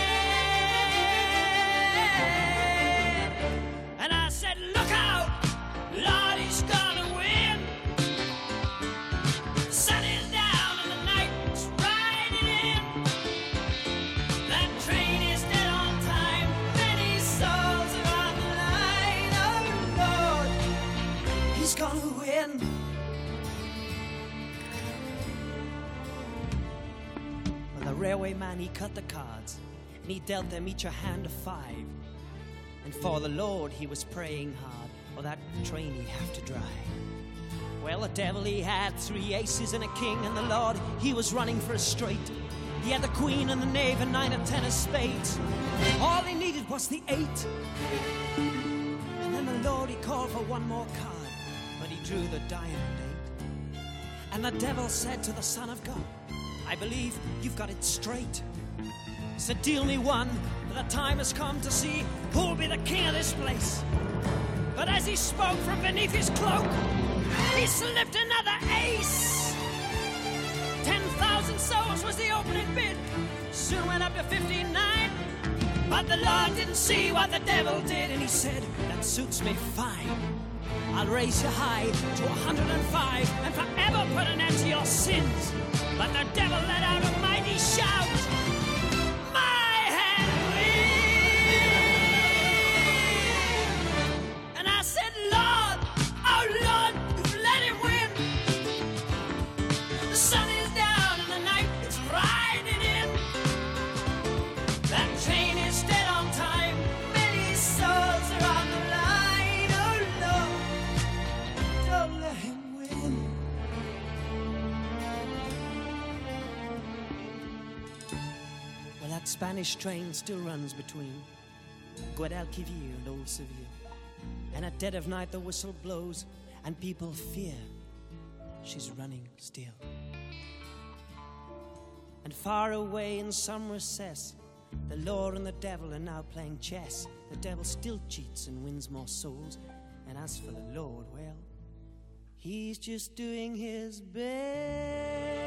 Well, man, he cut the cards, and he dealt them each a hand of five. And for the Lord, he was praying hard, or that train he'd have to drive. Well, the devil, he had three aces and a king, and the Lord, he was running for a straight. He had the queen and the knave and nine and ten of spades. All he needed was the eight. And then the Lord, he called for one more card, but he drew the diamond eight. And the devil said to the Son of God, I believe you've got it straight. So deal me one, for the time has come to see who'll be the king of this place. But as he spoke from beneath his cloak, he slipped another ace. Ten thousand souls was the opening bid, soon went up to fifty-nine. But the Lord didn't see what the devil did, and he said, That suits me fine. I'll raise you high to 105 and forever put an end to your sins. But the devil let out a mighty shout. Spanish train still runs between Guadalquivir and Old Seville. And at dead of night the whistle blows, and people fear she's running still. And far away in some recess, the Lord and the devil are now playing chess. The devil still cheats and wins more souls. And as for the Lord, well, he's just doing his best.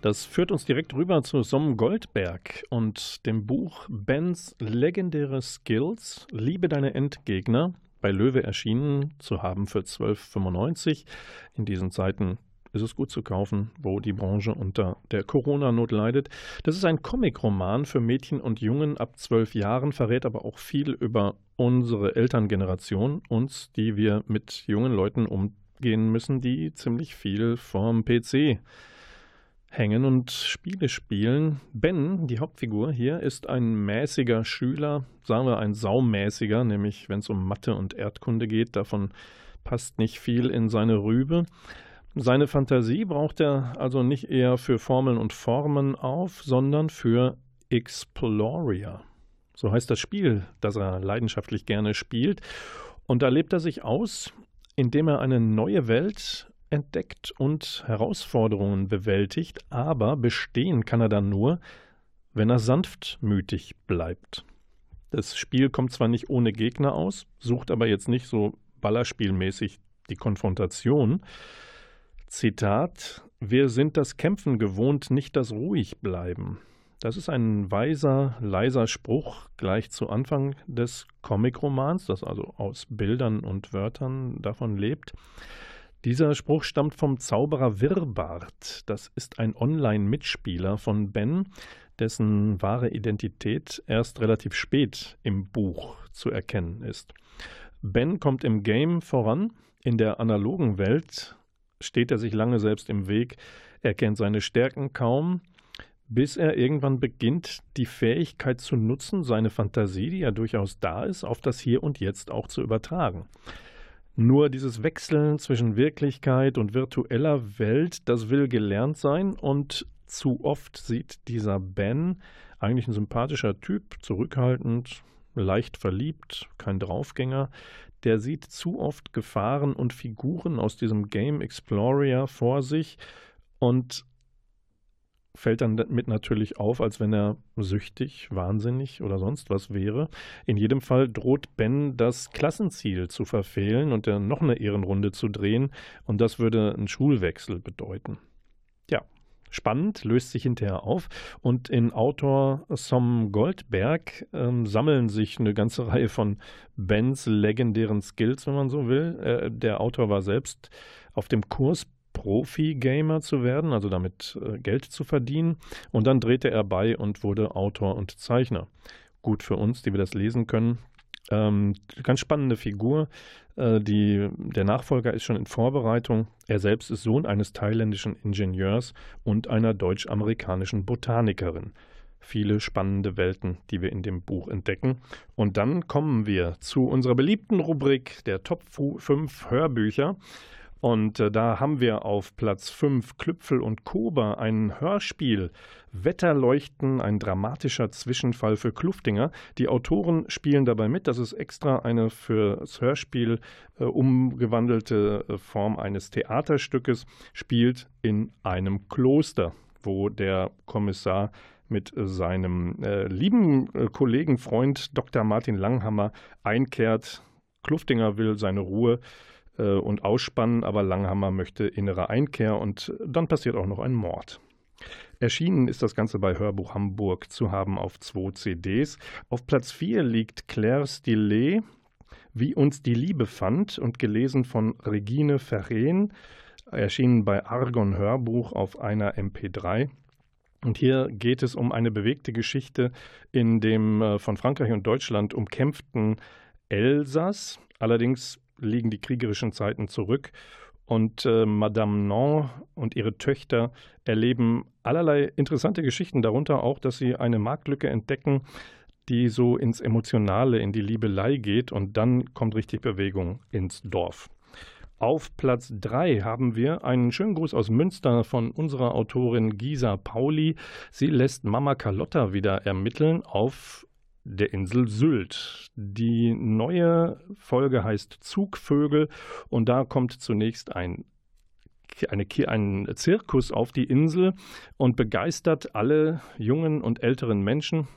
Das führt uns direkt rüber zu Som Goldberg und dem Buch Bens legendäre Skills, Liebe deine Endgegner, bei Löwe erschienen zu haben für 12,95. In diesen Zeiten ist es gut zu kaufen, wo die Branche unter der Corona-Not leidet. Das ist ein Comicroman für Mädchen und Jungen ab zwölf Jahren, verrät aber auch viel über unsere Elterngeneration, uns, die wir mit jungen Leuten umgehen gehen müssen, die ziemlich viel vorm PC hängen und Spiele spielen. Ben, die Hauptfigur hier, ist ein mäßiger Schüler, sagen wir ein saumäßiger, nämlich wenn es um Mathe und Erdkunde geht, davon passt nicht viel in seine Rübe. Seine Fantasie braucht er also nicht eher für Formeln und Formen auf, sondern für Exploria. So heißt das Spiel, das er leidenschaftlich gerne spielt. Und da lebt er sich aus indem er eine neue Welt entdeckt und Herausforderungen bewältigt, aber bestehen kann er dann nur, wenn er sanftmütig bleibt. Das Spiel kommt zwar nicht ohne Gegner aus, sucht aber jetzt nicht so ballerspielmäßig die Konfrontation. Zitat: Wir sind das Kämpfen gewohnt, nicht das Ruhigbleiben. Das ist ein weiser, leiser Spruch gleich zu Anfang des Comicromans, das also aus Bildern und Wörtern davon lebt. Dieser Spruch stammt vom Zauberer Wirbart. Das ist ein Online-Mitspieler von Ben, dessen wahre Identität erst relativ spät im Buch zu erkennen ist. Ben kommt im Game voran. In der analogen Welt steht er sich lange selbst im Weg. Er kennt seine Stärken kaum bis er irgendwann beginnt, die Fähigkeit zu nutzen, seine Fantasie, die ja durchaus da ist, auf das Hier und Jetzt auch zu übertragen. Nur dieses Wechseln zwischen Wirklichkeit und virtueller Welt, das will gelernt sein. Und zu oft sieht dieser Ben, eigentlich ein sympathischer Typ, zurückhaltend, leicht verliebt, kein Draufgänger, der sieht zu oft Gefahren und Figuren aus diesem Game Explorer vor sich. Und fällt dann damit natürlich auf, als wenn er süchtig, wahnsinnig oder sonst was wäre. In jedem Fall droht Ben das Klassenziel zu verfehlen und dann noch eine Ehrenrunde zu drehen und das würde einen Schulwechsel bedeuten. Ja, spannend, löst sich hinterher auf und in Autor Som Goldberg ähm, sammeln sich eine ganze Reihe von Bens legendären Skills, wenn man so will. Äh, der Autor war selbst auf dem Kurs Profi-Gamer zu werden, also damit äh, Geld zu verdienen. Und dann drehte er bei und wurde Autor und Zeichner. Gut für uns, die wir das lesen können. Ähm, ganz spannende Figur. Äh, die, der Nachfolger ist schon in Vorbereitung. Er selbst ist Sohn eines thailändischen Ingenieurs und einer deutsch-amerikanischen Botanikerin. Viele spannende Welten, die wir in dem Buch entdecken. Und dann kommen wir zu unserer beliebten Rubrik der Top 5 Hörbücher. Und äh, da haben wir auf Platz 5 Klüpfel und Koba ein Hörspiel. Wetterleuchten, ein dramatischer Zwischenfall für Kluftinger. Die Autoren spielen dabei mit. Das ist extra eine fürs Hörspiel äh, umgewandelte äh, Form eines Theaterstückes. Spielt in einem Kloster, wo der Kommissar mit seinem äh, lieben äh, Kollegen, Freund Dr. Martin Langhammer einkehrt. Kluftinger will seine Ruhe äh, und ausspannen, aber Langhammer möchte innere Einkehr und dann passiert auch noch ein Mord. Erschienen ist das Ganze bei Hörbuch Hamburg zu haben auf zwei CDs. Auf Platz 4 liegt Claire Stillet, Wie uns die Liebe fand und gelesen von Regine Verreen, erschienen bei Argon Hörbuch auf einer MP3. Und hier geht es um eine bewegte Geschichte in dem äh, von Frankreich und Deutschland umkämpften Elsass. Allerdings liegen die kriegerischen Zeiten zurück und äh, Madame Non und ihre Töchter erleben allerlei interessante Geschichten, darunter auch, dass sie eine Marktlücke entdecken, die so ins Emotionale, in die Liebelei geht und dann kommt richtig Bewegung ins Dorf. Auf Platz 3 haben wir einen schönen Gruß aus Münster von unserer Autorin Gisa Pauli. Sie lässt Mama Carlotta wieder ermitteln auf der Insel Sylt. Die neue Folge heißt Zugvögel und da kommt zunächst ein eine, ein Zirkus auf die Insel und begeistert alle jungen und älteren Menschen.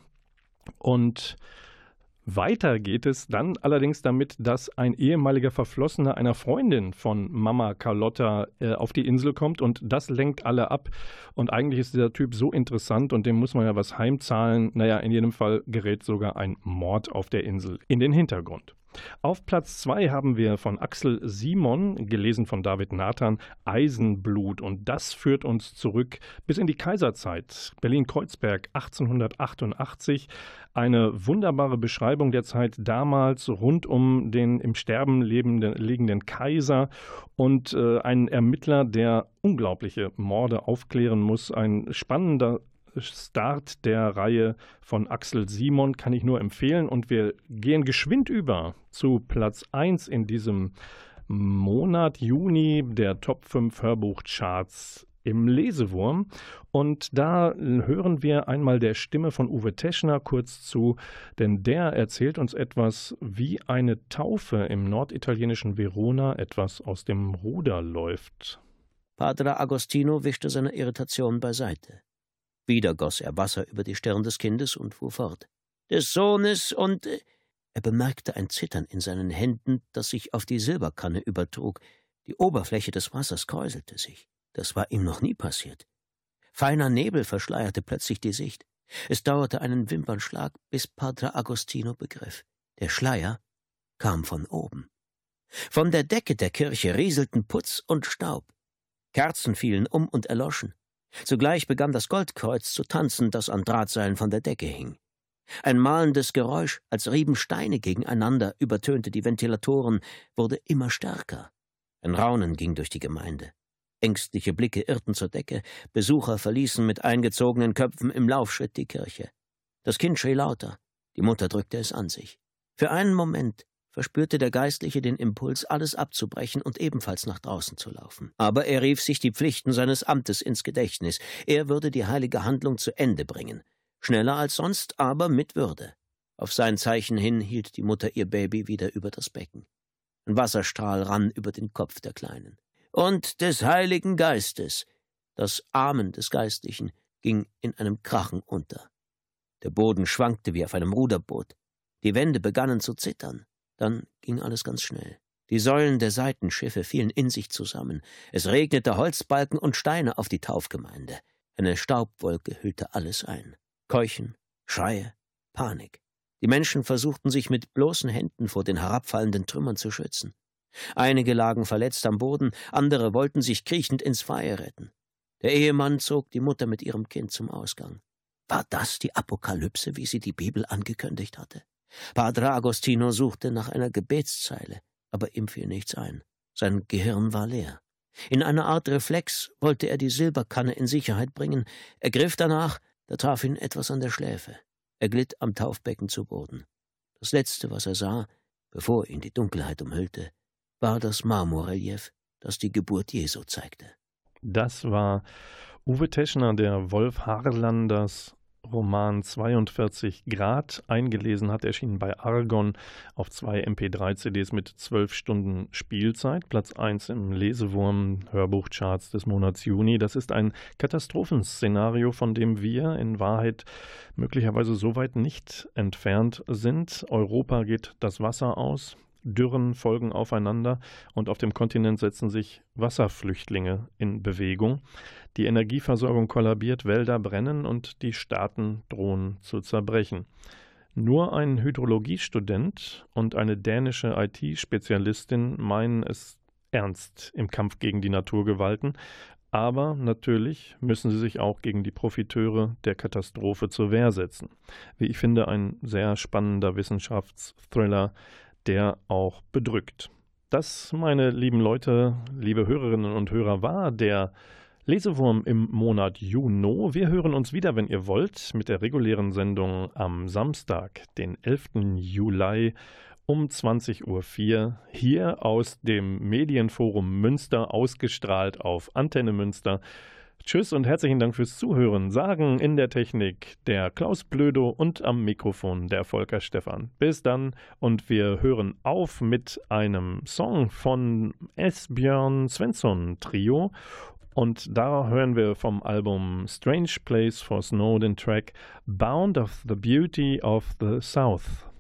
Und Weiter geht es dann allerdings damit, dass ein ehemaliger Verflossener einer Freundin von Mama Carlotta äh, auf die Insel kommt und das lenkt alle ab. Und eigentlich ist dieser Typ so interessant und dem muss man ja was heimzahlen. Naja, in jedem Fall gerät sogar ein Mord auf der Insel in den Hintergrund. Auf Platz 2 haben wir von Axel Simon, gelesen von David Nathan, Eisenblut. Und das führt uns zurück bis in die Kaiserzeit. Berlin-Kreuzberg 1888. Eine wunderbare Beschreibung der Zeit damals rund um den im Sterben lebenden, liegenden Kaiser und äh, ein Ermittler, der unglaubliche Morde aufklären muss. Ein spannender Start der Reihe von Axel Simon kann ich nur empfehlen. Und wir gehen geschwind über zu Platz 1 in diesem Monat Juni der Top 5 Hörbuchcharts im Lesewurm. Und da hören wir einmal der Stimme von Uwe Teschner kurz zu, denn der erzählt uns etwas, wie eine Taufe im norditalienischen Verona etwas aus dem Ruder läuft. Padre Agostino wischte seine Irritation beiseite. Wieder goss er Wasser über die Stirn des Kindes und fuhr fort. Des Sohnes und. Äh, er bemerkte ein Zittern in seinen Händen, das sich auf die Silberkanne übertrug. Die Oberfläche des Wassers kräuselte sich. Das war ihm noch nie passiert. Feiner Nebel verschleierte plötzlich die Sicht. Es dauerte einen Wimpernschlag, bis Padre Agostino begriff. Der Schleier kam von oben. Von der Decke der Kirche rieselten Putz und Staub. Kerzen fielen um und erloschen. Zugleich begann das Goldkreuz zu tanzen, das an Drahtseilen von der Decke hing. Ein malendes Geräusch, als rieben Steine gegeneinander, übertönte die Ventilatoren, wurde immer stärker. Ein Raunen ging durch die Gemeinde. Ängstliche Blicke irrten zur Decke, Besucher verließen mit eingezogenen Köpfen im Laufschritt die Kirche. Das Kind schrie lauter, die Mutter drückte es an sich. Für einen Moment verspürte der Geistliche den Impuls, alles abzubrechen und ebenfalls nach draußen zu laufen. Aber er rief sich die Pflichten seines Amtes ins Gedächtnis. Er würde die heilige Handlung zu Ende bringen. Schneller als sonst, aber mit Würde. Auf sein Zeichen hin hielt die Mutter ihr Baby wieder über das Becken. Ein Wasserstrahl rann über den Kopf der Kleinen. Und des Heiligen Geistes. Das Amen des Geistlichen ging in einem Krachen unter. Der Boden schwankte wie auf einem Ruderboot. Die Wände begannen zu zittern. Dann ging alles ganz schnell. Die Säulen der Seitenschiffe fielen in sich zusammen. Es regnete Holzbalken und Steine auf die Taufgemeinde. Eine Staubwolke hüllte alles ein. Keuchen, Schreie, Panik. Die Menschen versuchten sich mit bloßen Händen vor den herabfallenden Trümmern zu schützen. Einige lagen verletzt am Boden, andere wollten sich kriechend ins Feuer retten. Der Ehemann zog die Mutter mit ihrem Kind zum Ausgang. War das die Apokalypse, wie sie die Bibel angekündigt hatte? Padre Agostino suchte nach einer Gebetszeile, aber ihm fiel nichts ein. Sein Gehirn war leer. In einer Art Reflex wollte er die Silberkanne in Sicherheit bringen. Er griff danach, da traf ihn etwas an der Schläfe. Er glitt am Taufbecken zu Boden. Das Letzte, was er sah, bevor ihn die Dunkelheit umhüllte, war das Marmorrelief, das die Geburt Jesu zeigte. Das war Uwe Teschner, der Wolf Harlanders Roman 42 Grad eingelesen hat, erschienen bei Argon auf zwei MP3-CDs mit zwölf Stunden Spielzeit. Platz 1 im Lesewurm Hörbuchcharts des Monats Juni. Das ist ein Katastrophenszenario, von dem wir in Wahrheit möglicherweise so weit nicht entfernt sind. Europa geht das Wasser aus. Dürren folgen aufeinander und auf dem Kontinent setzen sich Wasserflüchtlinge in Bewegung. Die Energieversorgung kollabiert, Wälder brennen und die Staaten drohen zu zerbrechen. Nur ein Hydrologiestudent und eine dänische IT-Spezialistin meinen es ernst im Kampf gegen die Naturgewalten, aber natürlich müssen sie sich auch gegen die Profiteure der Katastrophe zur Wehr setzen. Wie ich finde, ein sehr spannender Wissenschaftsthriller, der auch bedrückt. Das, meine lieben Leute, liebe Hörerinnen und Hörer, war der Lesewurm im Monat Juni. Wir hören uns wieder, wenn ihr wollt, mit der regulären Sendung am Samstag, den 11. Juli um 20.04 Uhr hier aus dem Medienforum Münster, ausgestrahlt auf Antenne Münster. Tschüss und herzlichen Dank fürs Zuhören, sagen in der Technik der Klaus Blödo und am Mikrofon der Volker Stephan. Bis dann und wir hören auf mit einem Song von Esbjörn Svensson Trio und da hören wir vom Album Strange Place for Snow den Track Bound of the Beauty of the South.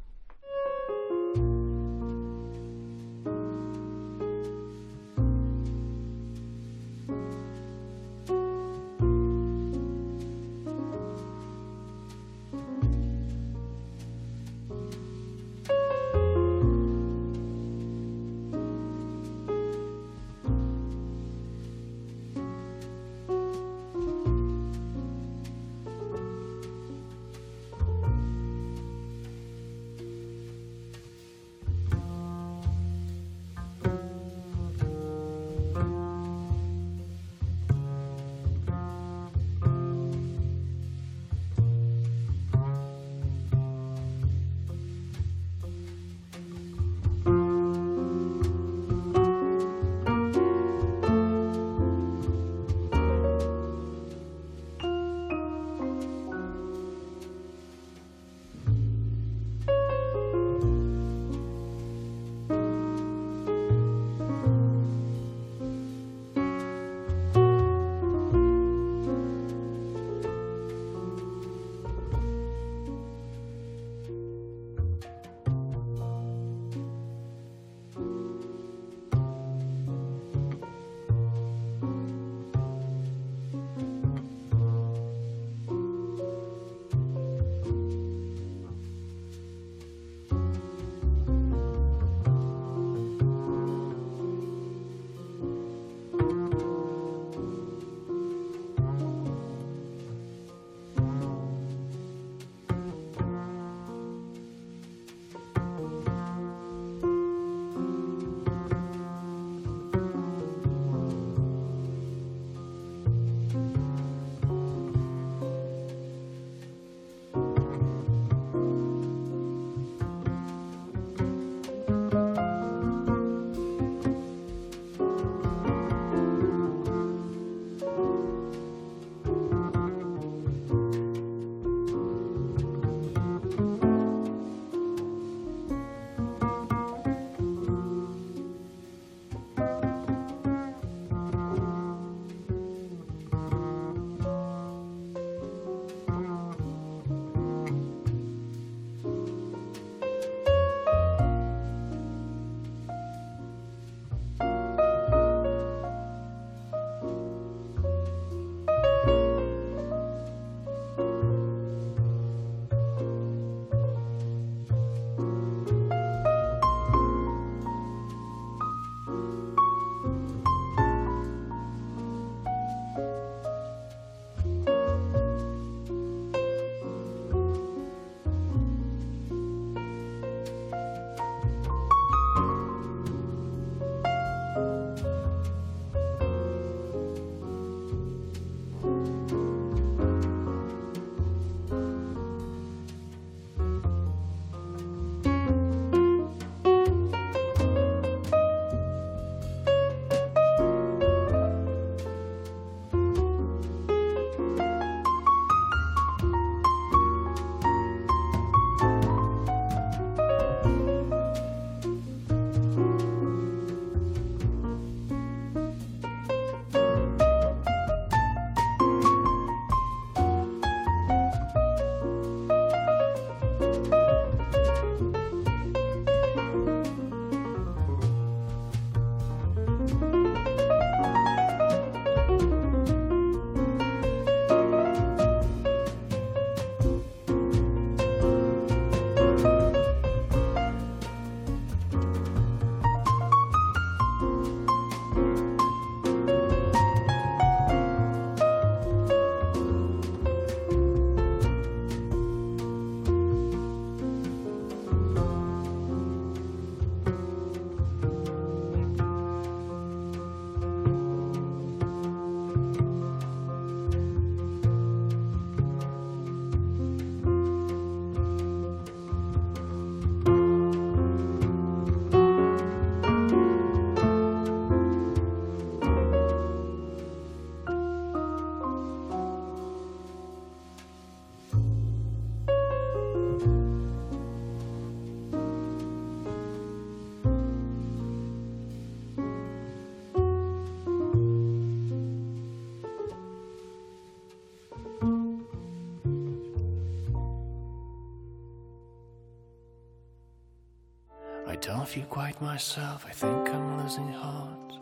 feel quite myself. I think I'm losing heart.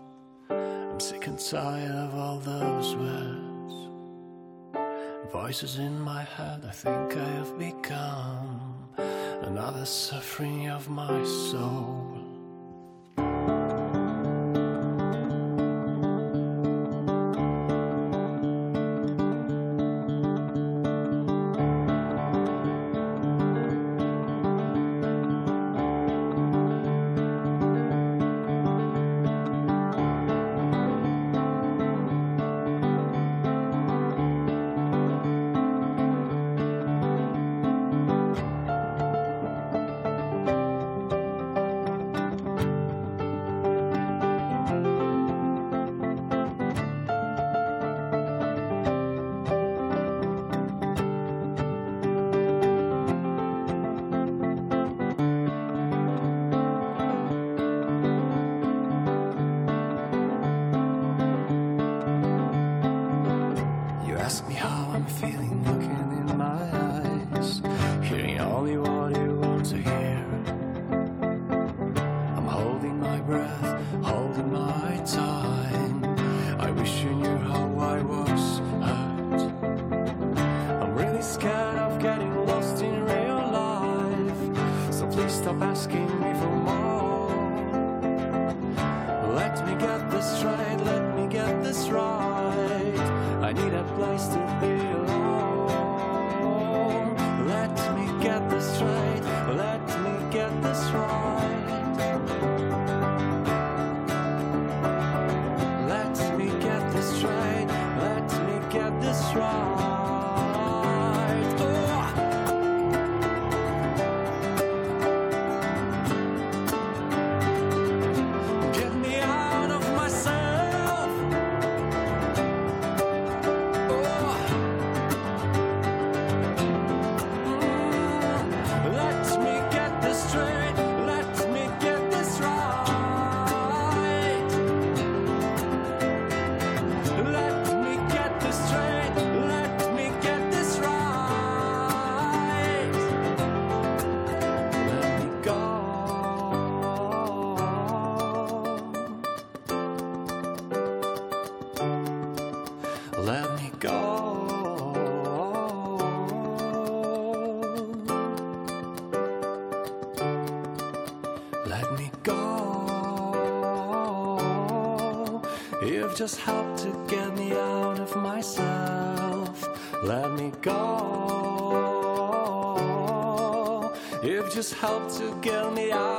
I'm sick and tired of all those words. Voices in my head, I think I have become another suffering of my soul. just help to get me out of myself. Let me go. You've just helped to get me out.